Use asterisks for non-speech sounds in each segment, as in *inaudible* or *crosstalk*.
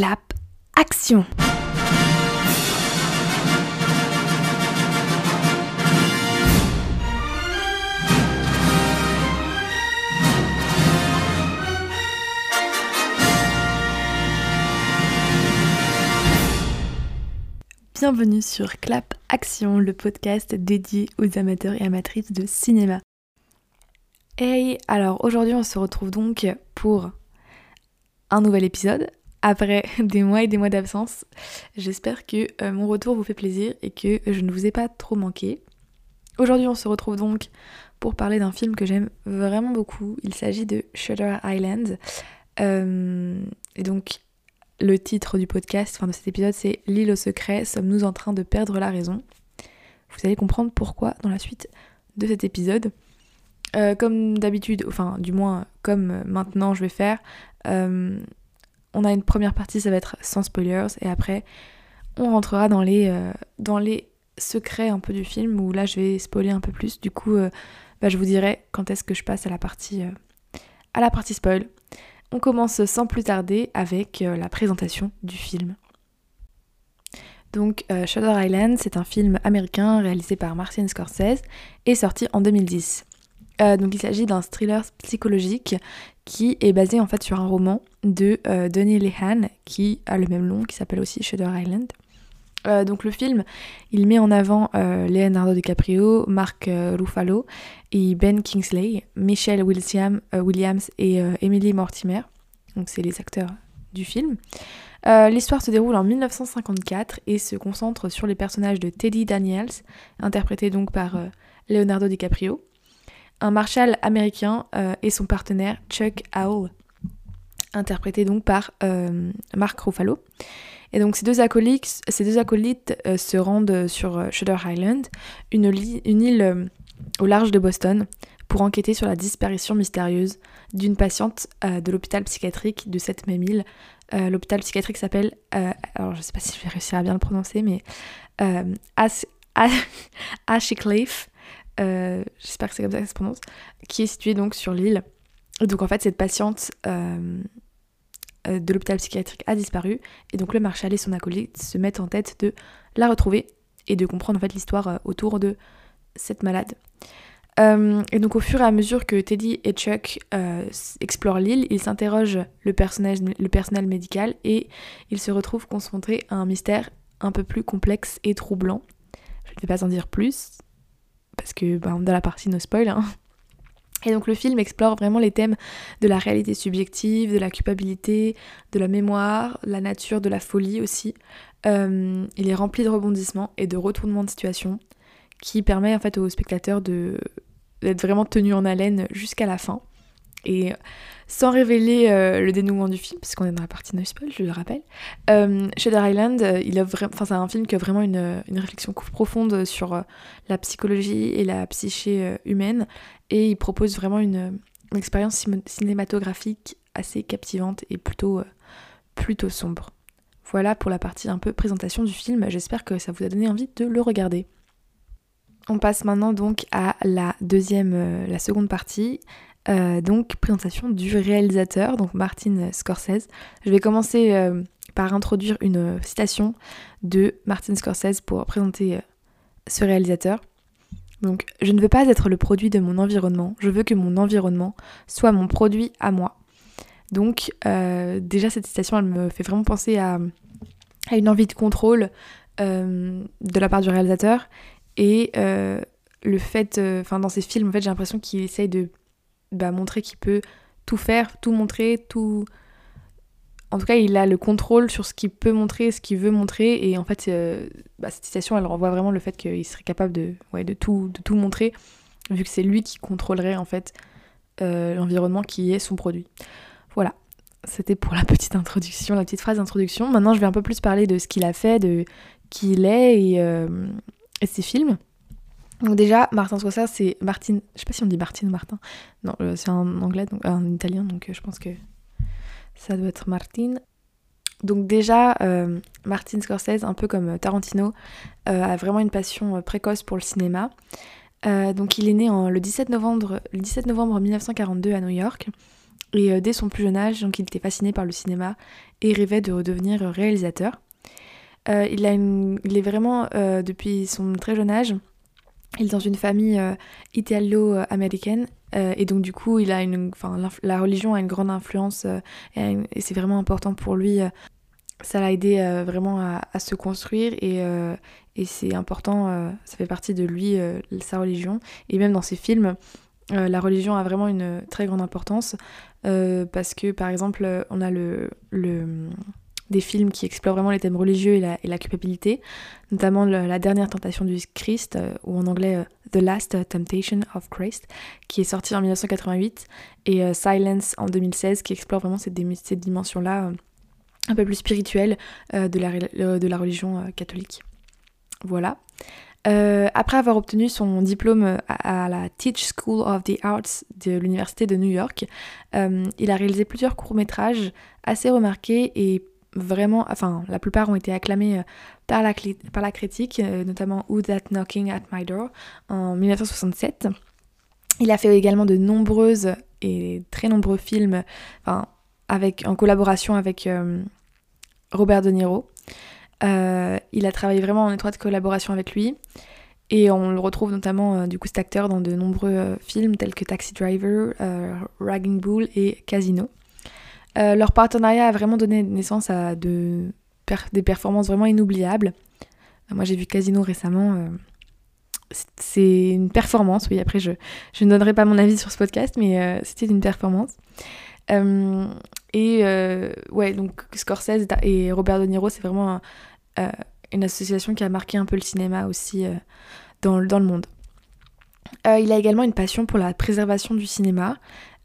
Clap, action Bienvenue sur Clap Action, le podcast dédié aux amateurs et amatrices de cinéma. Hey, alors aujourd'hui on se retrouve donc pour un nouvel épisode après *laughs* des mois et des mois d'absence. J'espère que euh, mon retour vous fait plaisir et que je ne vous ai pas trop manqué. Aujourd'hui on se retrouve donc pour parler d'un film que j'aime vraiment beaucoup. Il s'agit de Shutter Island. Euh, et donc le titre du podcast, enfin de cet épisode, c'est L'île au secret, sommes-nous en train de perdre la raison? Vous allez comprendre pourquoi dans la suite de cet épisode. Euh, comme d'habitude, enfin du moins comme maintenant je vais faire, on a une première partie, ça va être sans spoilers, et après on rentrera dans les, euh, dans les secrets un peu du film, où là je vais spoiler un peu plus. Du coup, bah, je vous dirai quand est-ce que je passe à la partie, à la partie spoil. On commence sans plus tarder avec euh, la présentation du film. Donc euh, Shutter Island, c'est un film américain réalisé par Martin Scorsese et sorti en 2010. Euh, donc il s'agit d'un thriller psychologique qui est basé en fait sur un roman de Denis Lehan qui a le même nom, qui s'appelle aussi Shutter Island. donc le film, il met en avant Leonardo DiCaprio, Mark Ruffalo et Ben Kingsley, Michelle euh, Williams et euh, Emily Mortimer. Donc c'est les acteurs du film. Euh, l'histoire se déroule en 1954 et se concentre sur les personnages de Teddy Daniels, interprété donc par Leonardo DiCaprio, un marshal américain et son partenaire Chuck Howell, interprété donc par Mark Ruffalo. Et donc ces deux acolytes, acolytes se rendent sur Shutter Island, une, île au large de Boston pour enquêter sur la disparition mystérieuse d'une patiente euh, de l'hôpital psychiatrique de cette même île. Euh, l'hôpital psychiatrique s'appelle, euh, alors je sais pas si je vais réussir à bien le prononcer, mais *laughs* Ash, Ashcliffe, j'espère que c'est comme ça que ça se prononce, qui est situé donc sur l'île. Donc en fait cette patiente de l'hôpital psychiatrique a disparu et donc le marshal et son acolyte se mettent en tête de la retrouver et de comprendre en fait l'histoire autour de cette malade. Euh, et donc au fur et à mesure que Teddy et Chuck euh, explorent l'île, ils s'interrogent le, le personnel médical et ils se retrouvent confrontés à un mystère un peu plus complexe et troublant. Je ne vais pas en dire plus, parce que on a la partie no spoil. Hein. Et donc le film explore vraiment les thèmes de la réalité subjective, de la culpabilité, de la mémoire, la nature, de la folie aussi. Euh, il est rempli de rebondissements et de retournements de situation qui permet en fait aux spectateurs d'être vraiment tenu en haleine jusqu'à la fin. Et sans révéler euh, le dénouement du film, parce qu'on est dans la partie no spoil, je le rappelle, euh, Island, euh, c'est un film qui a vraiment une, une réflexion profonde sur euh, la psychologie et la psyché humaine, et il propose vraiment une, une expérience cinématographique assez captivante et plutôt, plutôt sombre. Voilà pour la partie un peu présentation du film, j'espère que ça vous a donné envie de le regarder. On passe maintenant donc à la deuxième, euh, la seconde partie, euh, donc présentation du réalisateur, donc Martin Scorsese. Je vais commencer euh, par introduire une citation de Martin Scorsese pour présenter ce réalisateur. Donc, je ne veux pas être le produit de mon environnement, je veux que mon environnement soit mon produit à moi. Donc, déjà, cette citation, elle me fait vraiment penser à, à une envie de contrôle de la part du réalisateur et euh, le fait, euh, enfin dans ses films, en fait, j'ai l'impression qu'il essaye de bah, montrer qu'il peut tout faire, tout montrer, tout. En tout cas, il a le contrôle sur ce qu'il peut montrer, ce qu'il veut montrer. Et en fait, euh, bah, cette citation, elle renvoie vraiment le fait qu'il serait capable de, ouais, de, tout, de tout montrer, vu que c'est lui qui contrôlerait en fait l'environnement qui est son produit. Voilà, c'était pour la petite introduction, la petite phrase d'introduction. Maintenant, je vais un peu plus parler de ce qu'il a fait, de qui il est et, et ses films. Donc déjà, Martin Scorsese, c'est Martin, je sais pas si on dit Martin ou Martin, non, euh, c'est un anglais, donc un italien, donc euh, je pense que ça doit être Martin. Donc déjà, euh, Martin Scorsese, un peu comme Tarantino, a vraiment une passion précoce pour le cinéma. donc il est né en, le, 17 novembre, le 17 novembre 1942 à New York. Et dès son plus jeune âge, donc il était fasciné par le cinéma et rêvait de redevenir réalisateur. il, a il est vraiment, depuis son très jeune âge, il est dans une famille italo-américaine et donc du coup, il a une, la religion a une grande influence et, c'est vraiment important pour lui ça l'a aidé euh, vraiment à, se construire et, euh, et c'est important, euh, ça fait partie de lui, sa religion. Et même dans ses films, la religion a vraiment une très grande importance parce que par exemple, on a le, le, des films qui explorent vraiment les thèmes religieux et la, culpabilité, notamment La dernière tentation du Christ, ou en anglais The Last Temptation of Christ, qui est sorti en 1988, et Silence en 2016, qui explore vraiment cette, cette dimension-là un peu plus spirituel euh, de, la, euh, de la religion euh, catholique. Voilà. après avoir obtenu son diplôme à, la Teach School of the Arts de l'Université de New York, il a réalisé plusieurs courts-métrages assez remarqués et vraiment, enfin, la plupart ont été acclamés par la, par la critique, notamment Who That Knocking at My Door en 1967. Il a fait également de nombreuses et très nombreux films, en collaboration avec Robert De Niro. Euh, il a travaillé vraiment en étroite collaboration avec lui. Et on le retrouve notamment, euh, du coup, cet acteur dans de nombreux euh, films tels que Taxi Driver, Ragging Bull et Casino. Leur partenariat a vraiment donné naissance à de, des performances vraiment inoubliables. moi, j'ai vu Casino récemment. c'est une performance, oui. Après, je, ne donnerai pas mon avis sur ce podcast, mais c'était une performance. Et euh, ouais, donc Scorsese et Robert De Niro, c'est vraiment euh, une association qui a marqué un peu le cinéma aussi euh, dans, le monde. il a également une passion pour la préservation du cinéma.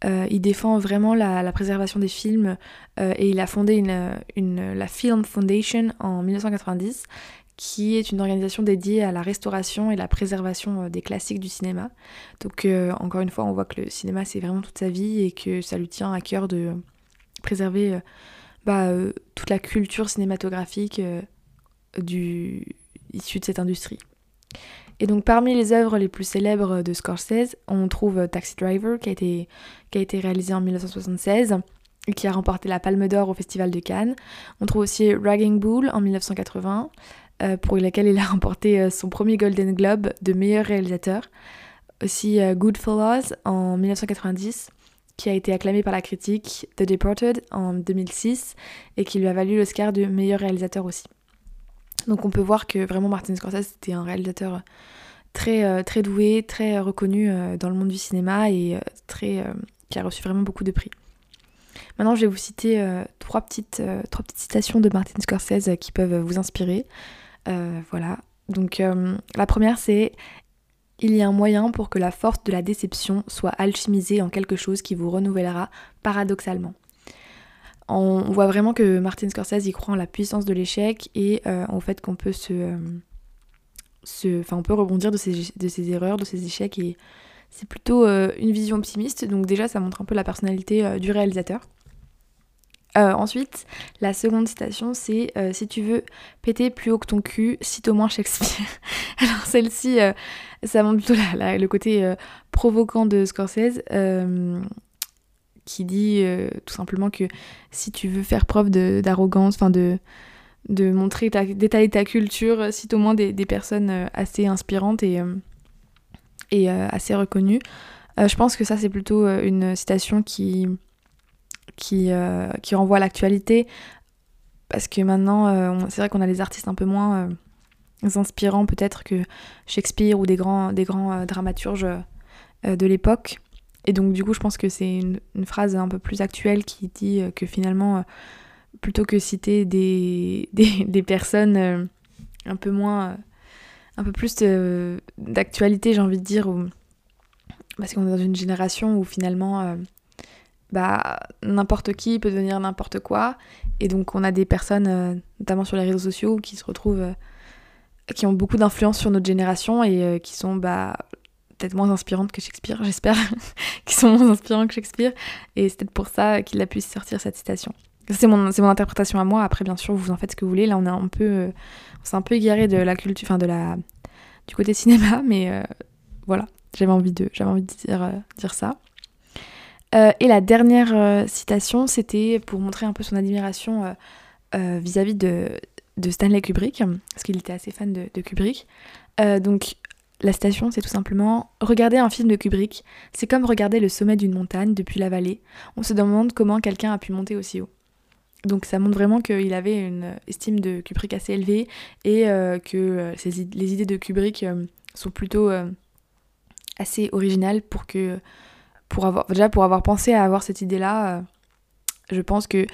Il défend vraiment la, préservation des films et il a fondé la Film Foundation en 1990 qui est une organisation dédiée à la restauration et la préservation des classiques du cinéma. Donc encore une fois, on voit que le cinéma c'est vraiment toute sa vie et que ça lui tient à cœur de, préserver euh, bah, euh, toute la culture cinématographique euh, issue de cette industrie. Et donc parmi les œuvres les plus célèbres de Scorsese, on trouve Taxi Driver qui a été, qui a été réalisé en 1976 et qui a remporté la Palme d'Or au Festival de Cannes. On trouve aussi Ragging Bull en 1980 pour laquelle il a remporté son premier Golden Globe de meilleur réalisateur. Aussi Goodfellas en 1990 qui a été acclamé par la critique, The Deported en 2006, et qui lui a valu l'Oscar de meilleur réalisateur aussi. Donc on peut voir que vraiment Martin Scorsese était un réalisateur très, euh, très doué, très reconnu euh, dans le monde du cinéma et euh, très, qui a reçu vraiment beaucoup de prix. Maintenant, je vais vous citer trois, petites, trois petites citations de Martin Scorsese qui peuvent vous inspirer. voilà. Donc la première, c'est il y a un moyen pour que la force de la déception soit alchimisée en quelque chose qui vous renouvellera paradoxalement. On voit vraiment que Martin Scorsese y croit en la puissance de l'échec et euh, en fait qu'on peut euh, se, enfin on peut rebondir de ses, de ses, erreurs, de ses échecs et c'est plutôt euh, une vision optimiste. Donc déjà ça montre un peu la personnalité du réalisateur. ensuite, la seconde citation, c'est Si tu veux péter plus haut que ton cul, cite au moins Shakespeare. *laughs* Alors celle-ci, ça montre plutôt le côté euh, provoquant de Scorsese, euh, qui dit euh, tout simplement que si tu veux faire preuve d'arrogance, enfin de, de montrer, d'étaler ta culture, cite au moins des, personnes assez inspirantes et, et assez reconnues. je pense que ça, c'est plutôt une citation qui, qui, qui renvoie à l'actualité, parce que maintenant, c'est vrai qu'on a des artistes un peu moins inspirants peut-être que Shakespeare ou des grands, des grands euh, dramaturges euh, de l'époque. Et donc du coup je pense que c'est une, phrase un peu plus actuelle qui dit euh, que finalement plutôt que citer des, *laughs* des, personnes un peu moins un peu plus d'actualité j'ai envie de dire parce qu'on est dans une génération où finalement bah n'importe qui peut devenir n'importe quoi. Et donc on a des personnes notamment sur les réseaux sociaux qui se retrouvent qui ont beaucoup d'influence sur notre génération et euh, qui sont bah, peut-être moins inspirantes que Shakespeare, j'espère, *laughs* qui sont moins inspirantes que Shakespeare. Et c'est peut-être pour ça qu'il a pu sortir cette citation. C'est mon, mon interprétation à moi. Après, bien sûr, vous en faites ce que vous voulez. Là, on a un peu, euh, on s'est un peu égaré de la culture, enfin de la, du côté cinéma, *laughs* mais euh, voilà, j'avais envie de, j'avais envie de dire, dire ça. et la dernière citation, c'était pour montrer un peu son admiration vis-à-vis de, de, Stanley Kubrick, parce qu'il était assez fan de, de Kubrick. donc la citation, c'est tout simplement Regarder un film de Kubrick, c'est comme regarder le sommet d'une montagne depuis la vallée. On se demande comment quelqu'un a pu monter aussi haut. Donc ça montre vraiment qu'il avait une estime de Kubrick assez élevée et euh, que euh, les idées de Kubrick euh, sont plutôt assez originales pour que pour avoir déjà pour avoir pensé à avoir cette idée là je pense que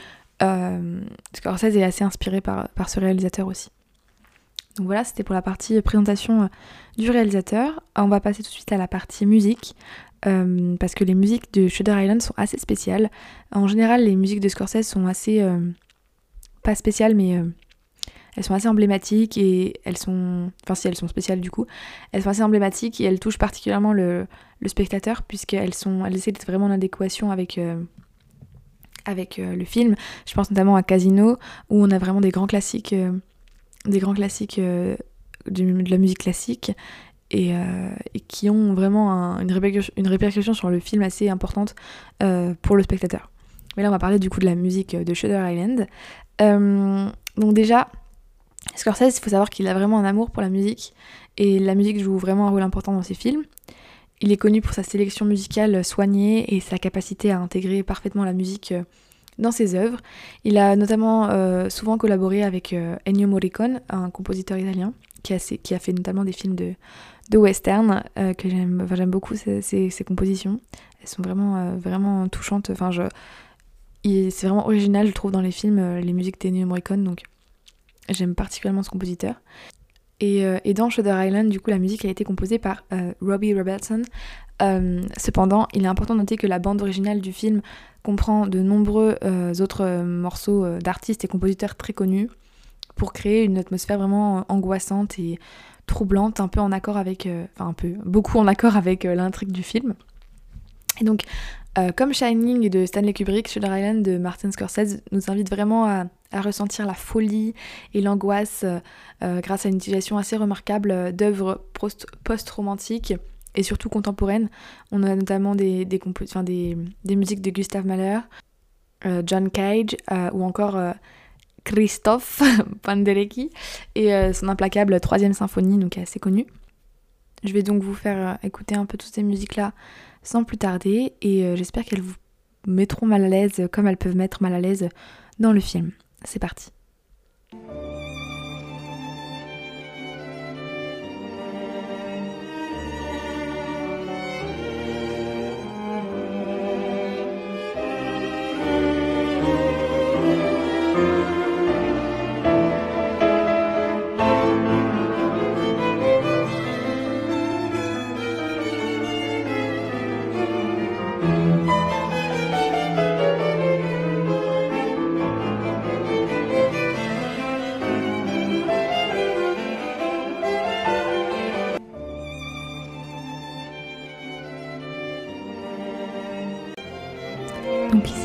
Scorsese est assez inspiré par ce réalisateur aussi. Donc voilà, c'était pour la partie présentation du réalisateur. On va passer tout de suite à la partie musique. Euh, parce que les musiques de Shutter Island sont assez spéciales. En général, les musiques de Scorsese sont assez. Euh, pas spéciales, mais euh, elles sont assez emblématiques et elles sont. Enfin, si elles sont spéciales du coup, elles sont assez emblématiques et elles touchent particulièrement le, spectateur, puisqu'elles sont, elles essaient d'être vraiment en adéquation avec le film, je pense notamment à Casino où on a vraiment des grands classiques, des grands classiques de la musique classique euh, et, qui ont vraiment une, répercussion, une, répercussion, sur le film assez importante euh, pour le spectateur. Mais là, on va parler du coup de la musique de Shutter Island. Euh, donc déjà, Scorsese, il faut savoir qu'il a vraiment un amour pour la musique, et la musique joue vraiment un rôle important dans ses films. Il est connu pour sa sélection musicale soignée et sa capacité à intégrer parfaitement la musique dans ses œuvres. Il a notamment souvent collaboré avec Ennio Morricone, un compositeur italien, qui a, fait notamment des films de, de western euh, que j'aime beaucoup ces, compositions. Elles sont vraiment euh, touchantes. C'est vraiment original je trouve dans les films euh, les musiques d'Ennio Morricone donc j'aime particulièrement ce compositeur et, et, dans Shutter Island du coup la musique a été composée par Robbie Robertson cependant il est important de noter que la bande originale du film comprend de nombreux autres morceaux d'artistes et compositeurs très connus pour créer une atmosphère vraiment angoissante et troublante, un peu en accord avec, euh, enfin un peu, beaucoup en accord avec euh, l'intrigue du film. Et donc, euh, comme Shining de Stanley Kubrick, Shutter Island de Martin Scorsese nous invite vraiment à, ressentir la folie et l'angoisse grâce à une utilisation assez remarquable d'œuvres post-romantiques et surtout contemporaines. On a notamment des, des, musiques de Gustav Mahler, John Cage ou encore Christophe *laughs* Panderecki et euh, son implacable troisième symphonie, donc assez connue. Je vais donc vous faire euh, écouter un peu toutes ces musiques-là sans plus tarder et euh, j'espère qu'elles vous mettront mal à l'aise comme elles peuvent mettre mal à l'aise dans le film. C'est parti.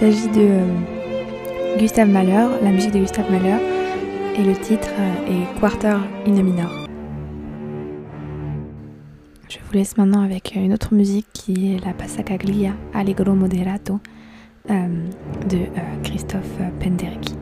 S'agit de euh, Gustave Mahler, la musique de Gustave Mahler, et le titre euh, est Quarter in a minor. Je vous laisse maintenant avec une autre musique qui est la Passacaglia Allegro Moderato euh, de Christophe Penderecki.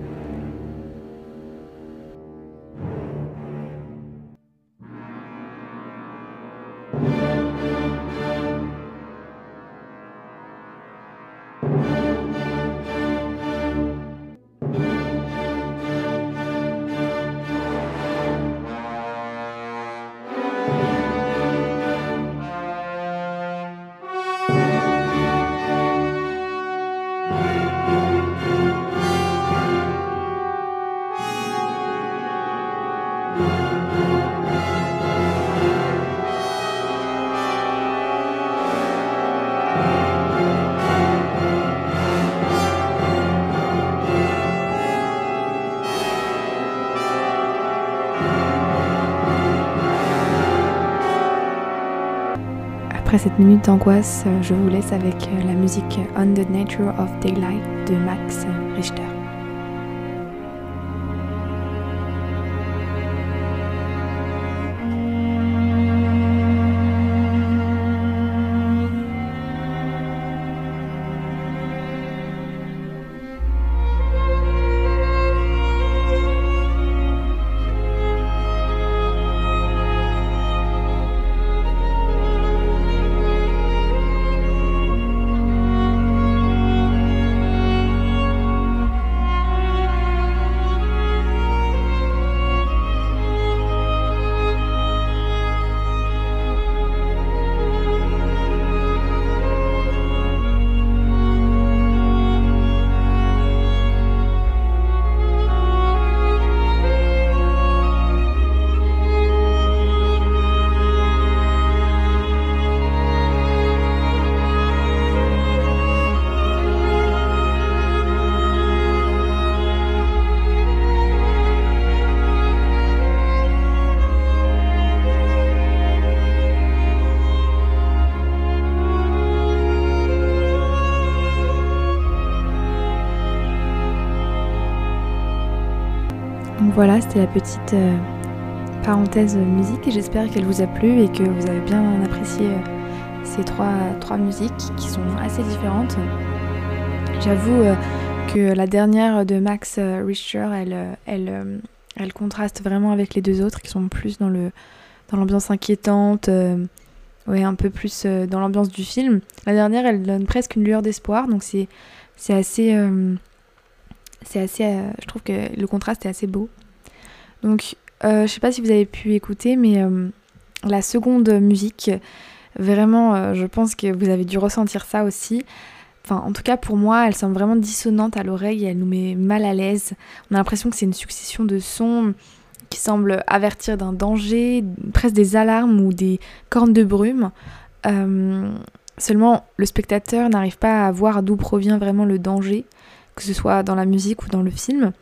Cette minute d'angoisse, je vous laisse avec la musique On the Nature of Daylight de Max Richter. Voilà, c'était la petite euh, parenthèse musique j'espère qu'elle vous a plu et que vous avez bien apprécié euh, ces trois, musiques qui sont assez différentes. J'avoue euh, que la dernière de Max Richter, elle, contraste vraiment avec les deux autres qui sont plus dans l'ambiance inquiétante, un peu plus dans l'ambiance du film. La dernière, elle donne presque une lueur d'espoir, donc c'est c'est assez je trouve que le contraste est assez beau. Donc euh, je sais pas si vous avez pu écouter, mais euh, la seconde musique, vraiment, euh, je pense que vous avez dû ressentir ça aussi. En tout cas, pour moi, elle semble vraiment dissonante à l'oreille elle nous met mal à l'aise. On a l'impression que c'est une succession de sons qui semblent avertir d'un danger, presque des alarmes ou des cornes de brume. seulement, le spectateur n'arrive pas à voir d'où provient vraiment le danger, que ce soit dans la musique ou dans le film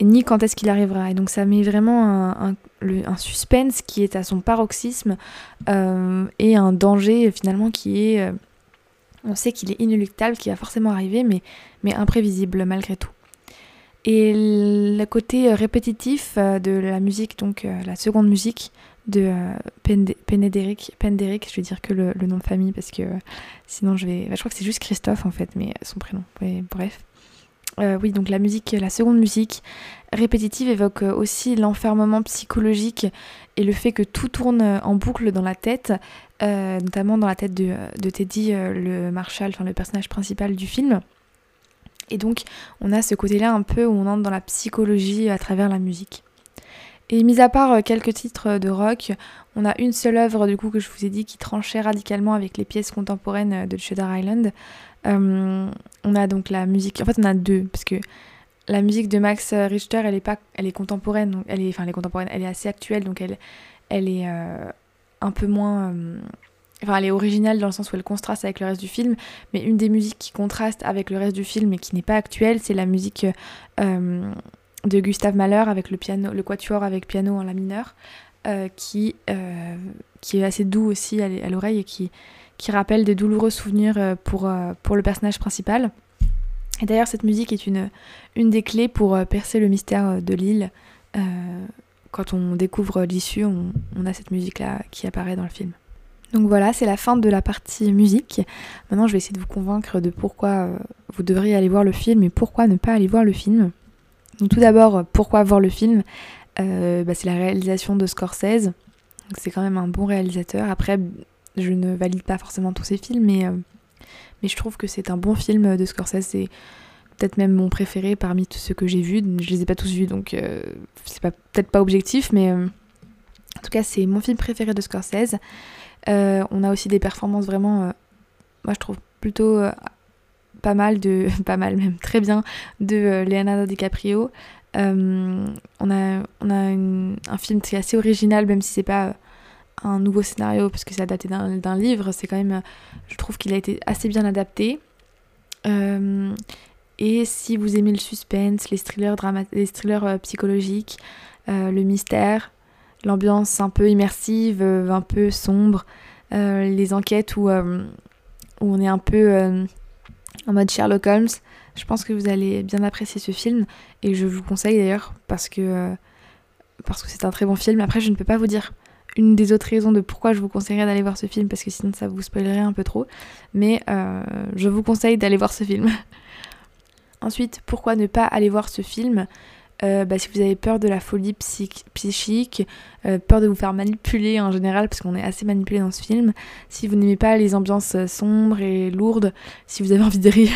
ni quand est-ce qu'il arrivera. Et donc ça met vraiment un, suspense qui est à son paroxysme euh, et un danger finalement qui est... Euh, on sait qu'il est inéluctable, qu'il va forcément arriver, mais, mais imprévisible malgré tout. Et le côté répétitif euh, de la musique, donc la seconde musique de Penderic, Penderic, je vais dire que le, nom de famille parce que sinon je vais... Bah, je crois que c'est juste Christophe en fait, mais son prénom. bref. Euh, oui, donc la musique, la seconde musique répétitive évoque euh, aussi l'enfermement psychologique et le fait que tout tourne euh, en boucle dans la tête, notamment dans la tête de, Teddy, le Marshall, enfin le personnage principal du film. Et donc on a ce côté-là un peu où on entre dans la psychologie à travers la musique. Et mis à part quelques titres de rock, on a une seule œuvre du coup que je vous ai dit qui tranchait radicalement avec les pièces contemporaines de Shutter Island. Euh, on a donc la musique. En fait, on a deux parce que la musique de Max Richter, elle est pas, elle est contemporaine, donc elle est, enfin, elle est contemporaine, elle est assez actuelle, donc elle, elle est euh, un peu moins. Euh, enfin, elle est originale dans le sens où elle contraste avec le reste du film, mais une des musiques qui contraste avec le reste du film et qui n'est pas actuelle, c'est la musique de Gustave Mahler avec le piano, le quatuor avec piano en la mineur, qui, qui est assez doux aussi à l'oreille et qui, qui rappelle des douloureux souvenirs euh, pour, euh, pour le personnage principal. Et d'ailleurs, cette musique est une, une des clés pour euh, percer le mystère de l'île. quand on découvre l'issue, on, on, a cette musique-là qui apparaît dans le film. Donc voilà, c'est la fin de la partie musique. Maintenant, je vais essayer de vous convaincre de pourquoi vous devriez aller voir le film et pourquoi ne pas aller voir le film. Donc tout d'abord, pourquoi voir le film? Bah, C'est la réalisation de Scorsese. C'est quand même un bon réalisateur. Après, je ne valide pas forcément tous ses films, mais, euh, mais je trouve que c'est un bon film de Scorsese. C'est peut-être même mon préféré parmi tous ceux que j'ai vus. Je les ai pas tous vus, donc euh, c'est peut-être pas objectif, mais euh, en tout cas, c'est mon film préféré de Scorsese. on a aussi des performances vraiment, moi je trouve plutôt pas mal de, *laughs* pas mal même très bien, de Leonardo DiCaprio. On a, on a un film qui est assez original, même si c'est pas un nouveau scénario parce que c'est adapté d'un livre, c'est quand même, je trouve qu'il a été assez bien adapté. Euh, et si vous aimez le suspense, les thrillers, les thrillers euh, psychologiques, euh, le mystère, l'ambiance un peu immersive, un peu sombre, les enquêtes où, où on est un peu en mode Sherlock Holmes, je pense que vous allez bien apprécier ce film et je vous conseille d'ailleurs parce que parce que c'est un très bon film. Après, je ne peux pas vous dire une des autres raisons de pourquoi je vous conseillerais d'aller voir ce film, parce que sinon ça vous spoilerait un peu trop. Mais euh, je vous conseille d'aller voir ce film. *laughs* Ensuite, pourquoi ne pas aller voir ce film? Euh, bah, si vous avez peur de la folie psychique, euh, peur de vous faire manipuler en général, parce qu'on est assez manipulé dans ce film, si vous n'aimez pas les ambiances sombres et lourdes, si vous avez *laughs* envie de rire,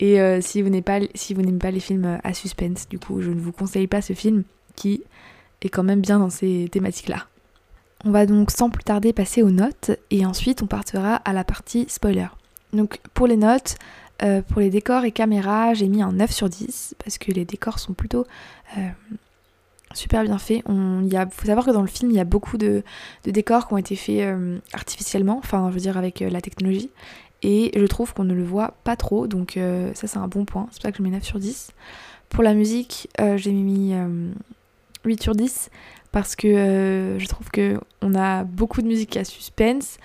et si vous n'aimez pas, si pas les films à suspense, du coup, je ne vous conseille pas ce film qui est quand même bien dans ces thématiques-là. On va donc sans plus tarder passer aux notes et ensuite on partira à la partie spoiler. Donc pour les notes, euh, pour les décors et caméras, j'ai mis un 9 sur 10 parce que les décors sont plutôt euh, super bien faits. Il faut savoir que dans le film, il y a beaucoup de, décors qui ont été faits euh, artificiellement, enfin je veux dire avec la technologie. Et je trouve qu'on ne le voit pas trop, donc ça c'est un bon point. C'est pour ça que je mets 9 sur 10. Pour la musique, j'ai mis 8 sur 10 parce que je trouve que on a beaucoup de musique à suspense,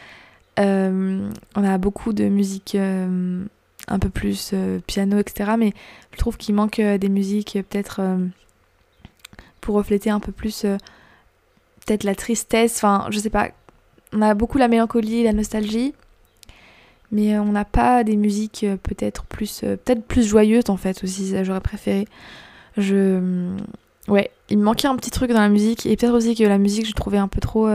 on a beaucoup de musique un peu plus piano, etc. Mais je trouve qu'il manque des musiques peut-être pour refléter un peu plus peut-être la tristesse, enfin je sais pas. On a beaucoup la mélancolie, la nostalgie, mais on n'a pas des musiques peut-être plus peut-être plus joyeuses en fait aussi, j'aurais préféré. Je ouais, il me manquait un petit truc dans la musique et peut-être aussi que la musique je trouvais un peu trop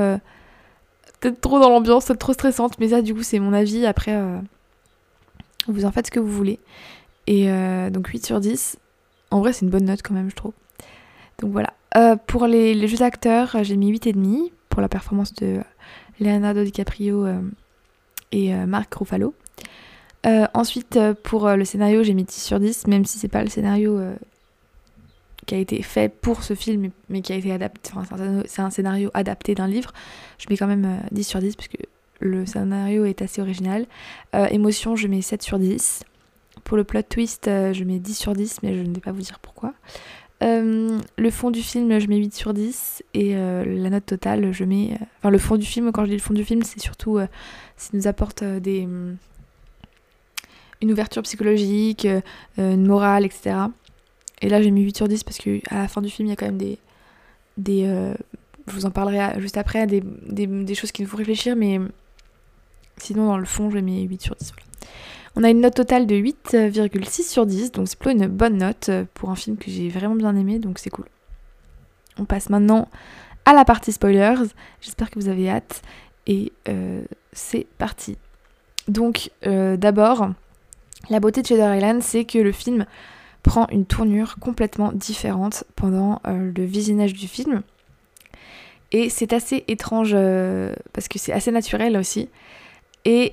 peut-être trop dans l'ambiance, trop stressante, mais ça du coup c'est mon avis. Après, euh, vous en faites ce que vous voulez. Et euh, donc 8 sur 10. En vrai c'est une bonne note quand même je trouve. Donc voilà. Euh, pour les, jeux d'acteurs, j'ai mis 8,5 pour la performance de Leonardo DiCaprio et Marc Ruffalo. ensuite, pour le scénario, j'ai mis 10 sur 10, même si c'est pas le scénario qui a été fait pour ce film, mais qui a été adapté. C'est un scénario adapté d'un livre. Je mets quand même 10 euh, sur 10 parce que le scénario est assez original. Euh, émotion, je mets 7 sur 10. Pour le plot twist, euh, je mets 10 sur 10, mais je ne vais pas vous dire pourquoi. le fond du film, je mets 8 sur 10. Et la note totale, je mets. Enfin, le fond du film, quand je dis le fond du film, c'est surtout. ça nous apporte des. une ouverture psychologique, une morale, etc. Et là, j'ai mis 8 sur 10 parce qu'à la fin du film, il y a quand même des. des euh, je vous en parlerai juste après, des, des, choses qui nous font réfléchir, mais sinon, dans le fond, j'ai mis 8 sur 10. On a une note totale de 8,6 sur 10, donc c'est plutôt une bonne note pour un film que j'ai vraiment bien aimé, donc c'est cool. On passe maintenant à la partie spoilers. J'espère que vous avez hâte. Et euh, c'est parti. Donc, euh, d'abord, la beauté de Shadow Island, c'est que le film prend une tournure complètement différente pendant euh, le visionnage du film. Et c'est assez étrange euh, parce que c'est assez naturel aussi. Et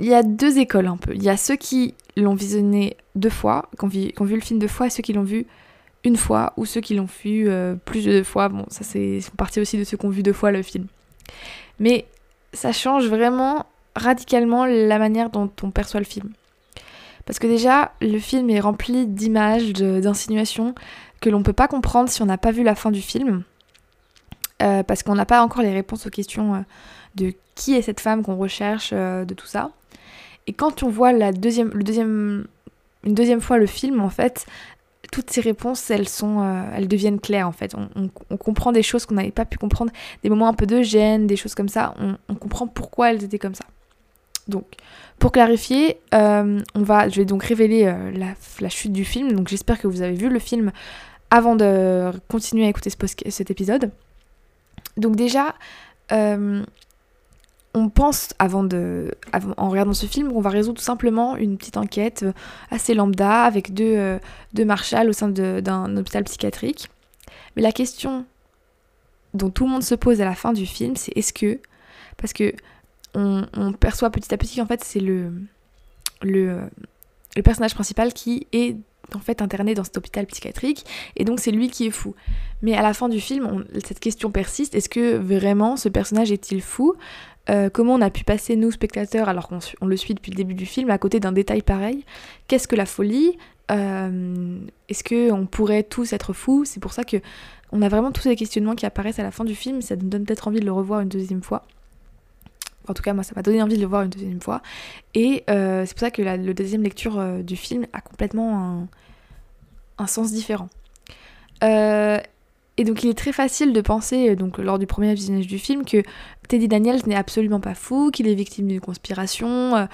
il y a deux écoles un peu. Il y a ceux qui l'ont visionné deux fois, qui ont, vu, le film deux fois, et ceux qui l'ont vu une fois, ou ceux qui l'ont vu euh, plus de deux fois. Bon, ça c'est partie aussi de ceux qui ont vu deux fois le film. Mais ça change vraiment radicalement la manière dont on perçoit le film. Parce que déjà, le film est rempli d'images, d'insinuations que l'on ne peut pas comprendre si on n'a pas vu la fin du film. Euh, parce qu'on n'a pas encore les réponses aux questions euh, de qui est cette femme qu'on recherche, euh, de tout ça. Et quand on voit la deuxième, une deuxième fois le film, en fait, toutes ces réponses, elles sont, elles deviennent claires en fait. On, comprend des choses qu'on n'avait pas pu comprendre, des moments un peu de gêne, des choses comme ça. on comprend pourquoi elles étaient comme ça. Donc, pour clarifier, on va, je vais donc révéler la, chute du film. Donc, j'espère que vous avez vu le film avant de continuer à écouter cet épisode. Donc, déjà, euh, on pense, avant de, en regardant ce film, qu'on va résoudre tout simplement une petite enquête assez lambda avec deux, marshals au sein d'un hôpital psychiatrique. Mais la question dont tout le monde se pose à la fin du film, c'est est-ce que. Parce que on, perçoit petit à petit qu'en fait c'est le, le personnage principal qui est en fait interné dans cet hôpital psychiatrique et donc c'est lui qui est fou. Mais à la fin du film, cette question persiste est-ce que vraiment ce personnage est-il fou? Euh, Comment on a pu passer nous spectateurs alors qu'on le suit depuis le début du film à côté d'un détail pareil? Qu'est-ce que la folie? Euh, Est-ce que on pourrait tous être fous? C'est pour ça que on a vraiment tous ces questionnements qui apparaissent à la fin du film. Ça nous donne peut-être envie de le revoir une deuxième fois en tout cas, moi, ça m'a donné envie de le voir une deuxième fois. Et euh, c'est pour ça que la, deuxième lecture euh, du film a complètement un, sens différent. Euh, et donc, il est très facile de penser, donc lors du premier visionnage du film, que Teddy Daniels n'est absolument pas fou, qu'il est victime d'une conspiration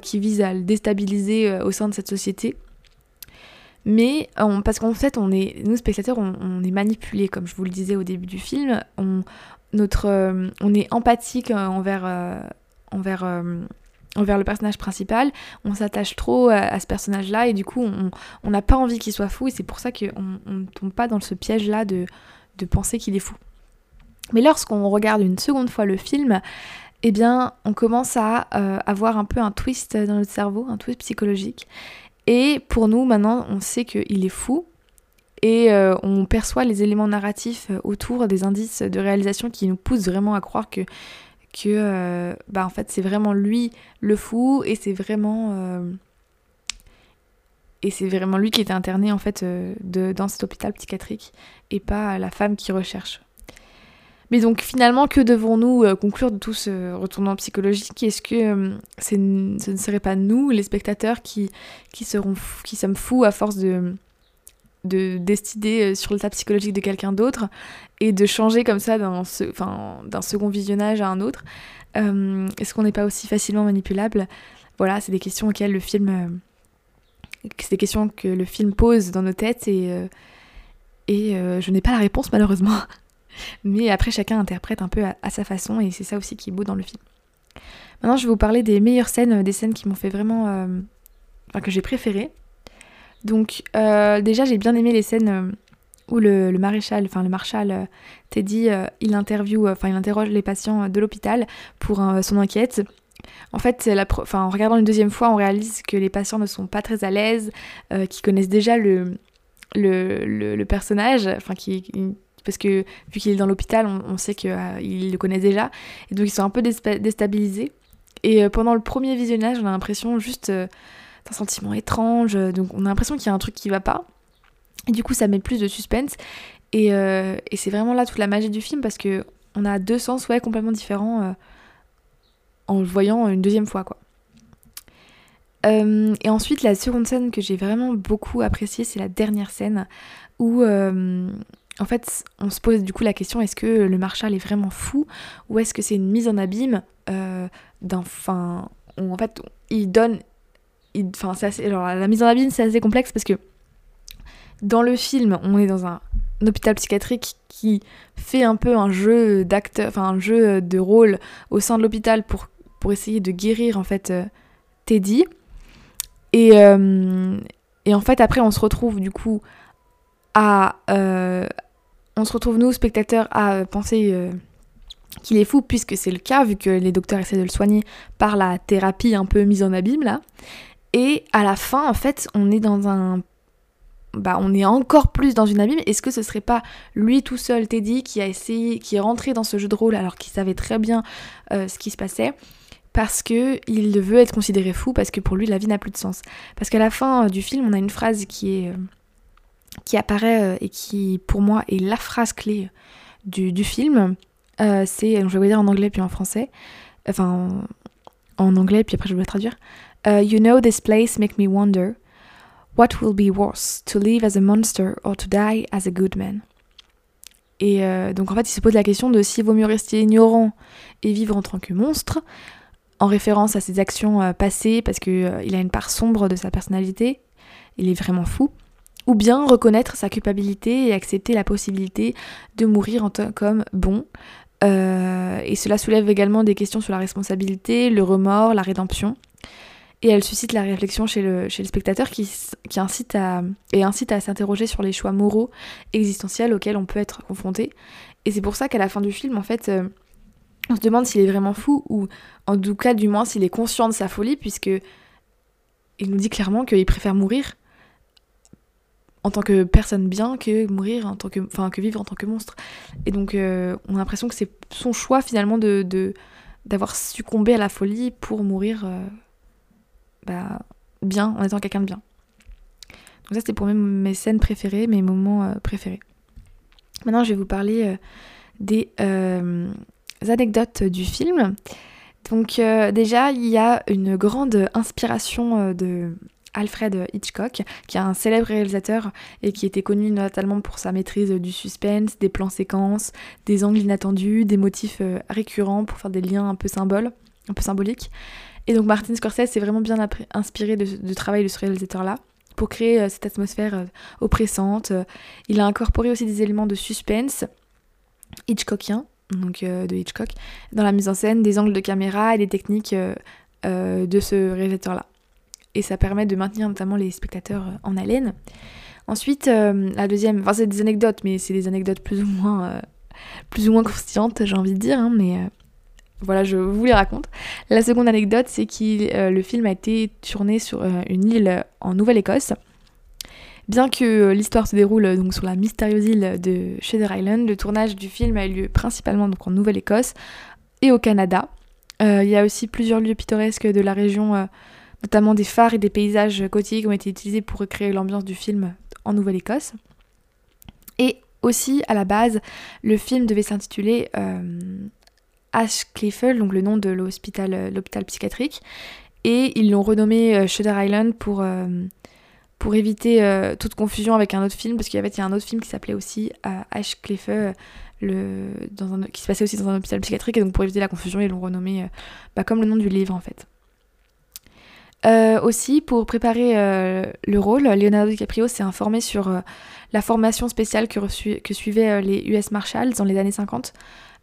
qui vise à le déstabiliser au sein de cette société. Mais parce qu'en fait, on est, nous spectateurs, on, est manipulés, comme je vous le disais au début du film. Notre, euh, on est empathique euh, envers, euh, envers, envers le personnage principal, on s'attache trop à, ce personnage-là et du coup on n'a pas envie qu'il soit fou et c'est pour ça qu'on ne tombe pas dans ce piège-là de, de penser qu'il est fou. Mais lorsqu'on regarde une seconde fois le film, eh bien on commence à avoir un peu un twist dans notre cerveau, un twist psychologique. Et pour nous maintenant on sait qu'il est fou, et euh, on perçoit les éléments narratifs euh, autour des indices de réalisation qui nous poussent vraiment à croire que, que euh, bah en fait c'est vraiment lui le fou et c'est vraiment et c'est vraiment lui qui était interné en fait de, dans cet hôpital psychiatrique et pas la femme qui recherche. Mais donc finalement, que devons-nous conclure de tout ce retournement psychologique? Est-ce que ce ne serait pas nous, les spectateurs, qui, qui, seront qui sommes fous à force de, de décider sur l'état psychologique de quelqu'un d'autre et de changer comme ça d'un second visionnage à un autre. Est-ce qu'on n'est pas aussi facilement manipulable? Voilà, c'est des questions auxquelles le film c'est des questions que le film pose dans nos têtes et, euh, et euh, je n'ai pas la réponse malheureusement. *laughs* Mais après, chacun interprète un peu à, sa façon et c'est ça aussi qui est beau dans le film. Maintenant, je vais vous parler des meilleures scènes, des scènes qui m'ont fait vraiment. Euh, enfin, que j'ai préférées. Donc, déjà, j'ai bien aimé les scènes où le, maréchal, enfin le marshal Teddy, il interview, enfin il interroge les patients de l'hôpital pour son enquête. En fait, en regardant une deuxième fois, on réalise que les patients ne sont pas très à l'aise, euh, qu'ils connaissent déjà le, le, personnage, enfin, qui, parce que vu qu'il est dans l'hôpital, on, sait qu'ils euh, le connaissent déjà, et donc ils sont un peu déstabilisés. Et euh, pendant le premier visionnage, on a l'impression juste d'un sentiment étrange, donc on a l'impression qu'il y a un truc qui va pas. Et du coup, ça met plus de suspense. Et, et c'est vraiment là toute la magie du film parce que on a deux sens ouais, complètement différents en le voyant une deuxième fois quoi. Euh, et ensuite la seconde scène que j'ai vraiment beaucoup appréciée c'est la dernière scène où euh, en fait on se pose du coup la question est-ce que le Marshall est vraiment fou ou est-ce que c'est une mise en abîme euh, d'un en fait il donne enfin la mise en abîme c'est assez complexe parce que dans le film on est dans un hôpital psychiatrique qui fait un peu un jeu d'acteur, enfin un jeu de rôle au sein de l'hôpital pour pour essayer de guérir en fait euh, Teddy. Et, euh, et, en fait après on se retrouve du coup à... Euh, on se retrouve nous spectateurs à penser qu'il est fou puisque c'est le cas vu que les docteurs essaient de le soigner par la thérapie un peu mise en abîme là. Et à la fin en fait on est dans un bah, on est encore plus dans une abîme. Est-ce que ce serait pas lui tout seul, Teddy, qui a essayé, qui est rentré dans ce jeu de rôle alors qu'il savait très bien ce qui se passait? Parce que il veut être considéré fou, parce que pour lui la vie n'a plus de sens. Parce qu'à la fin euh, du film, on a une phrase qui est euh, qui apparaît euh, et qui pour moi est la phrase clé du, film. c'est, je vais vous dire en anglais puis en français, enfin en, anglais puis après je vais le traduire. You know this place make me wonder what will be worse, to live as a monster or to die as a good man? Et donc en fait, il se pose la question de s'il vaut mieux rester ignorant et vivre en tant que monstre, en référence à ses actions euh, passées parce qu'il euh, a une part sombre de sa personnalité, il est vraiment fou, ou bien reconnaître sa culpabilité et accepter la possibilité de mourir en tant qu'homme bon. Euh, et cela soulève également des questions sur la responsabilité, le remords, la rédemption. Et elle suscite la réflexion chez le, chez le spectateur qui, qui incite à, et incite à s'interroger sur les choix moraux existentiels auxquels on peut être confronté. Et c'est pour ça qu'à la fin du film, en fait, on se demande s'il est vraiment fou ou en tout cas du moins s'il est conscient de sa folie puisque il nous dit clairement qu'il préfère mourir en tant que personne bien que mourir en tant que enfin que vivre en tant que monstre et donc euh, on a l'impression que c'est son choix finalement de d'avoir succombé à la folie pour mourir euh, bah, bien en étant quelqu'un de bien donc ça c'était pour mes, scènes préférées mes moments euh, préférés maintenant je vais vous parler des anecdotes du film. Donc euh, déjà, il y a une grande inspiration euh, de Alfred Hitchcock, qui est un célèbre réalisateur et qui était connu notamment pour sa maîtrise du suspense, des plans séquences, des angles inattendus, des motifs euh, récurrents pour faire des liens un peu symboles, un peu symboliques. Et donc Martin Scorsese s'est vraiment bien inspiré du travail de ce réalisateur-là pour créer cette atmosphère oppressante. Il a incorporé aussi des éléments de suspense hitchcockien donc euh, de Hitchcock, dans la mise en scène des angles de caméra et des techniques euh, euh, de ce réalisateur-là. Et ça permet de maintenir notamment les spectateurs en haleine. Ensuite, la deuxième, enfin c'est des anecdotes, mais c'est des anecdotes plus ou moins, plus ou moins croustillantes, j'ai envie de dire, hein, mais voilà, je vous les raconte. La seconde anecdote, c'est que le film a été tourné sur une île en Nouvelle-Écosse Bien que euh, l'histoire se déroule euh, donc sur la mystérieuse île de Shader Island, le tournage du film a eu lieu principalement donc en Nouvelle-Écosse et au Canada. Euh, il y a aussi plusieurs lieux pittoresques de la région, notamment des phares et des paysages côtiers qui ont été utilisés pour recréer l'ambiance du film en Nouvelle-Écosse. Et aussi, à la base, le film devait s'intituler Clifford, donc le nom de l'hôpital psychiatrique. Et ils l'ont renommé Shutter Island pour pour éviter toute confusion avec un autre film, parce qu'il y avait y a un autre film qui s'appelait aussi Ash Cleffe, le, dans qui se passait aussi dans un hôpital psychiatrique, et donc pour éviter la confusion, ils l'ont renommé bah, comme le nom du livre en fait. aussi, pour préparer le rôle, Leonardo DiCaprio s'est informé sur la formation spéciale que, que suivaient les US Marshals dans les années 50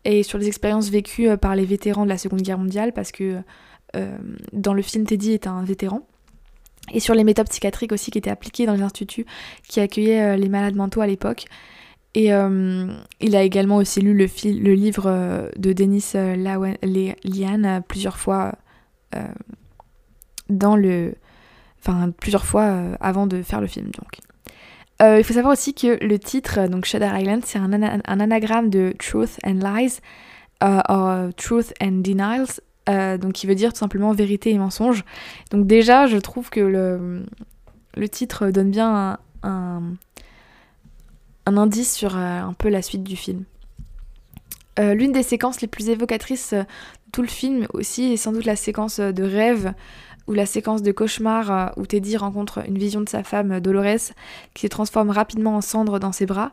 et sur les expériences vécues euh, par les vétérans de la Seconde Guerre mondiale, parce que euh, dans le film, Teddy est un vétéran. Et sur les méthodes psychiatriques aussi qui étaient appliquées dans les instituts qui accueillaient euh, les malades mentaux à l'époque. Et il a également aussi lu le, le livre de Denis Lian plusieurs fois dans le, enfin plusieurs fois avant de faire le film donc. Euh, il faut savoir aussi que le titre, donc Shutter Island, c'est un, anagramme de Truth and Lies, euh, Truth and Denials, euh, donc qui veut dire tout simplement vérité et mensonge. Donc déjà, je trouve que le, le titre donne bien un, un, indice sur un peu la suite du film. L'une des séquences les plus évocatrices de tout le film aussi est sans doute la séquence de rêve ou la séquence de cauchemar euh, où Teddy rencontre une vision de sa femme euh, Dolores qui se transforme rapidement en cendre dans ses bras.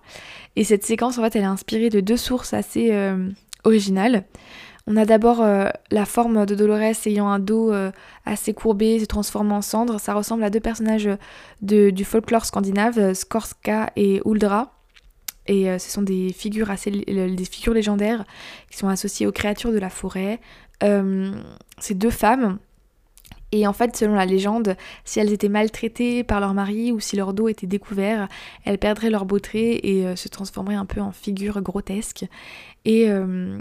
Et cette séquence, en fait, elle est inspirée de deux sources assez euh, originales. On a d'abord la forme de Dolores ayant un dos assez courbé, se transformant en cendre. Ça ressemble à deux personnages du folklore scandinave, Skorska et Uldra. Et ce sont des figures, assez, des figures légendaires qui sont associées aux créatures de la forêt. ces deux femmes et en fait, selon la légende, si elles étaient maltraitées par leur mari ou si leur dos était découvert, elles perdraient leur beauté et euh, se transformeraient un peu en figures grotesques. Euh,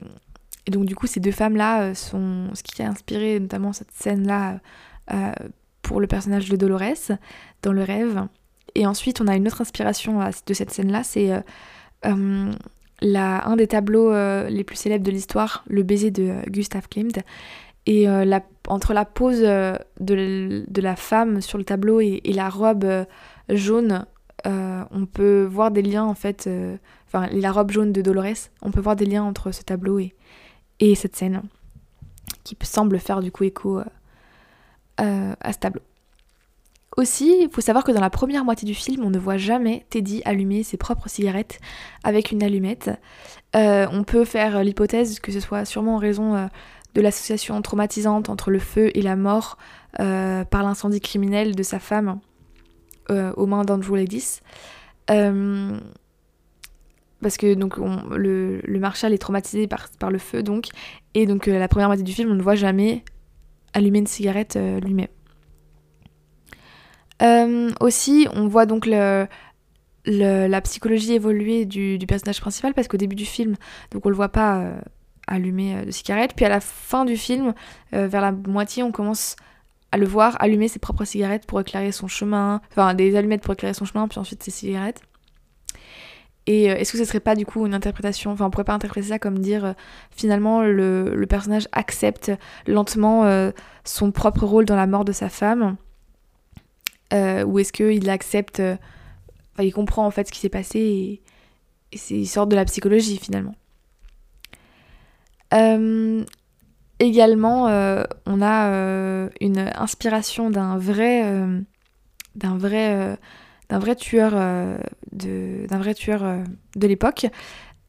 et, donc du coup, ces deux femmes-là euh, sont ce qui a inspiré notamment cette scène-là pour le personnage de Dolores dans le rêve. Et ensuite, on a une autre inspiration de cette scène-là, c'est un des tableaux les plus célèbres de l'histoire, le baiser de Gustav Klimt. Et euh, entre la pose euh, de, la femme sur le tableau et, la robe euh, jaune, on peut voir des liens en fait, enfin la robe jaune de Dolores, on peut voir des liens entre ce tableau et, et cette scène qui semble faire du coup écho à ce tableau. Aussi, il faut savoir que dans la première moitié du film, on ne voit jamais Teddy allumer ses propres cigarettes avec une allumette. on peut faire l'hypothèse que ce soit sûrement en raison de l'association traumatisante entre le feu et la mort euh, par l'incendie criminel de sa femme euh, aux mains d'Andrew Ledis. Euh, parce que donc le, le, Marshall est traumatisé par, le feu donc et donc la première moitié du film on ne voit jamais allumer une cigarette lui-même. aussi on voit donc la psychologie évoluer du, du, personnage principal parce qu'au début du film donc on le voit pas allumer euh, de cigarettes. Puis à la fin du film, euh, vers la moitié, on commence à le voir allumer ses propres cigarettes pour éclairer son chemin, enfin des allumettes pour éclairer son chemin, puis ensuite ses cigarettes. Et euh, est-ce que ce serait pas du coup une interprétation, enfin on pourrait pas interpréter ça comme dire finalement le, personnage accepte lentement son propre rôle dans la mort de sa femme? Ou est-ce qu'il accepte, enfin il comprend en fait ce qui s'est passé et, et c'est une sorte de la psychologie finalement. Euh, également, euh, on a euh, une inspiration d'un vrai, d'un vrai, d'un vrai tueur de, d'un vrai tueur de l'époque.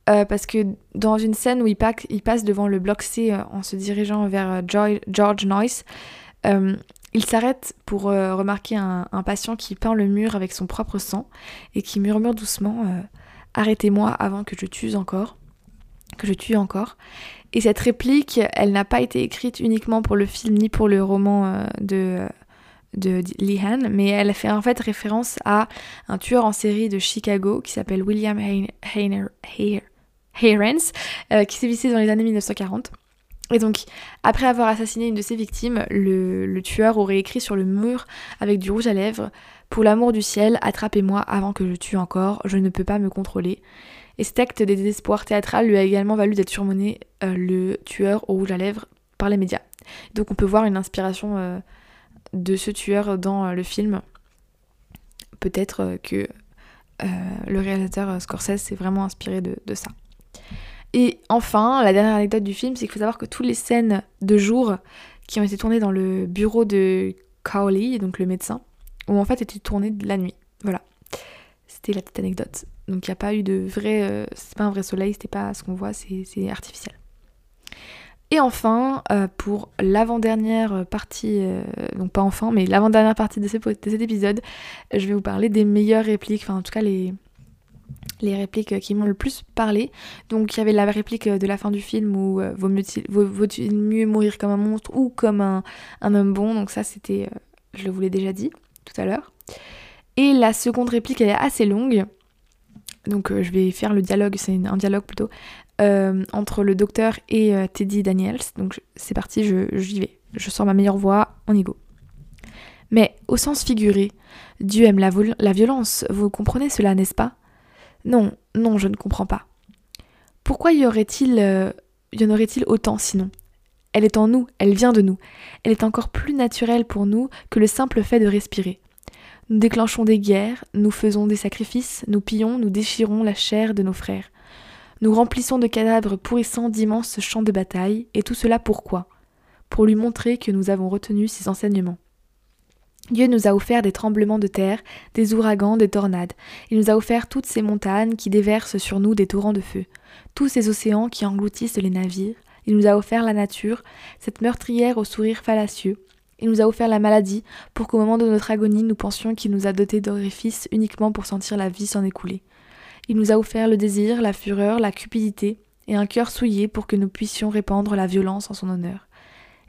parce que dans une scène où il, passe devant le bloc C en se dirigeant vers George Noyce, il s'arrête pour remarquer un, un, patient qui peint le mur avec son propre sang et qui murmure doucement Arrêtez-moi avant que je tue encore. Que je tue encore. Et cette réplique, elle n'a pas été écrite uniquement pour le film ni pour le roman euh, de, de Lehan, mais elle fait en fait référence à un tueur en série de Chicago qui s'appelle William Hayrens, euh, qui s'est vissé dans les années 1940. Et donc, après avoir assassiné une de ses victimes, le, tueur aurait écrit sur le mur avec du rouge à lèvres Pour l'amour du ciel, attrapez-moi avant que je tue encore, je ne peux pas me contrôler. Et cet acte des désespoirs théâtral lui a également valu d'être surmonné euh, le tueur au rouge à lèvres par les médias. Donc on peut voir une inspiration euh, de ce tueur dans euh, le film. Peut-être que le réalisateur Scorsese s'est vraiment inspiré de, ça. Et enfin, la dernière anecdote du film, c'est qu'il faut savoir que toutes les scènes de jour qui ont été tournées dans le bureau de Cowley, donc le médecin, où en fait était tourné de la nuit. Voilà. C'était la petite anecdote. Donc il n'y a pas eu de vrai. Euh, c'est pas un vrai soleil, c'était pas ce qu'on voit, c'est artificiel. Et enfin, euh, pour l'avant-dernière partie, euh, donc pas enfin, mais l'avant-dernière partie de, cet épisode, je vais vous parler des meilleures répliques, enfin en tout cas les, répliques qui m'ont le plus parlé. Donc il y avait la réplique de la fin du film où vaut, mieux, mieux mourir comme un monstre ou comme un, un homme bon? Donc ça c'était, je le vous l'ai déjà dit tout à l'heure. Et la seconde réplique elle est assez longue. Donc je vais faire le dialogue, c'est un dialogue plutôt, euh, entre le docteur et euh, Teddy Daniels. Donc c'est parti, j'y vais. Je sors ma meilleure voix, on y go. Mais au sens figuré, Dieu aime la, violence, vous comprenez cela, n'est-ce pas? Non, non, je ne comprends pas. Pourquoi y aurait-il euh, y en aurait-il autant sinon? Elle est en nous, elle vient de nous. Elle est encore plus naturelle pour nous que le simple fait de respirer. Nous déclenchons des guerres, nous faisons des sacrifices, nous pillons, nous déchirons la chair de nos frères. Nous remplissons de cadavres pourrissants d'immenses champs de bataille, et tout cela pourquoi? Pour lui montrer que nous avons retenu ses enseignements. Dieu nous a offert des tremblements de terre, des ouragans, des tornades. Il nous a offert toutes ces montagnes qui déversent sur nous des torrents de feu, tous ces océans qui engloutissent les navires. Il nous a offert la nature, cette meurtrière au sourire fallacieux. Il nous a offert la maladie pour qu'au moment de notre agonie nous pensions qu'il nous a dotés d'orifices uniquement pour sentir la vie s'en écouler. Il nous a offert le désir, la fureur, la cupidité et un cœur souillé pour que nous puissions répandre la violence en son honneur.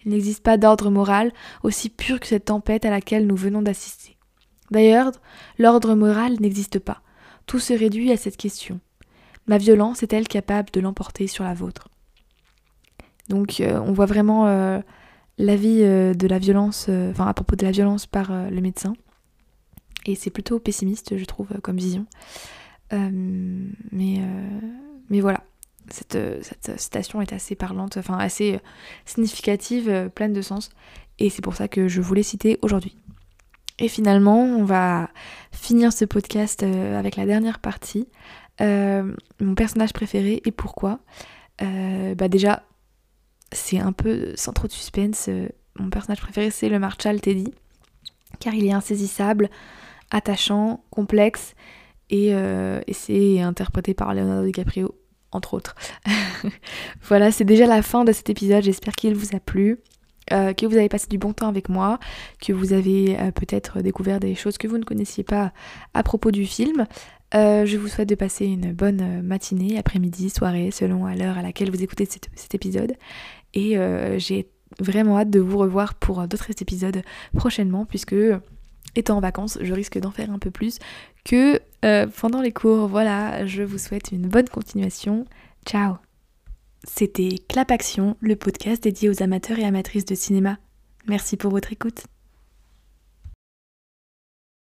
Il n'existe pas d'ordre moral aussi pur que cette tempête à laquelle nous venons d'assister. D'ailleurs, l'ordre moral n'existe pas. Tout se réduit à cette question. Ma violence est-elle capable de l'emporter sur la vôtre? Donc euh, on voit vraiment euh, l'avis euh, de la violence, enfin à propos de la violence par le médecin. Et c'est plutôt pessimiste, je trouve, comme vision. Euh, mais, euh, mais voilà, cette, cette, citation est assez parlante, enfin assez significative, euh, pleine de sens. Et c'est pour ça que je voulais citer aujourd'hui. Et finalement, on va finir ce podcast avec la dernière partie. mon personnage préféré et pourquoi? Bah déjà, c'est un peu sans trop de suspense. mon personnage préféré, c'est le Marshall Teddy, car il est insaisissable, attachant, complexe euh, et, c'est interprété par Leonardo DiCaprio, entre autres. *laughs* voilà, c'est déjà la fin de cet épisode, j'espère qu'il vous a plu. Euh, que vous avez passé du bon temps avec moi, que vous avez euh, peut-être découvert des choses que vous ne connaissiez pas à propos du film. je vous souhaite de passer une bonne matinée, après-midi, soirée, selon à l'heure à laquelle vous écoutez cet épisode. Et j'ai vraiment hâte de vous revoir pour d'autres épisodes prochainement, puisque étant en vacances, je risque d'en faire un peu plus que euh, pendant les cours. Voilà, je vous souhaite une bonne continuation. Ciao C'était Clap Action, le podcast dédié aux amateurs et amatrices de cinéma. Merci pour votre écoute.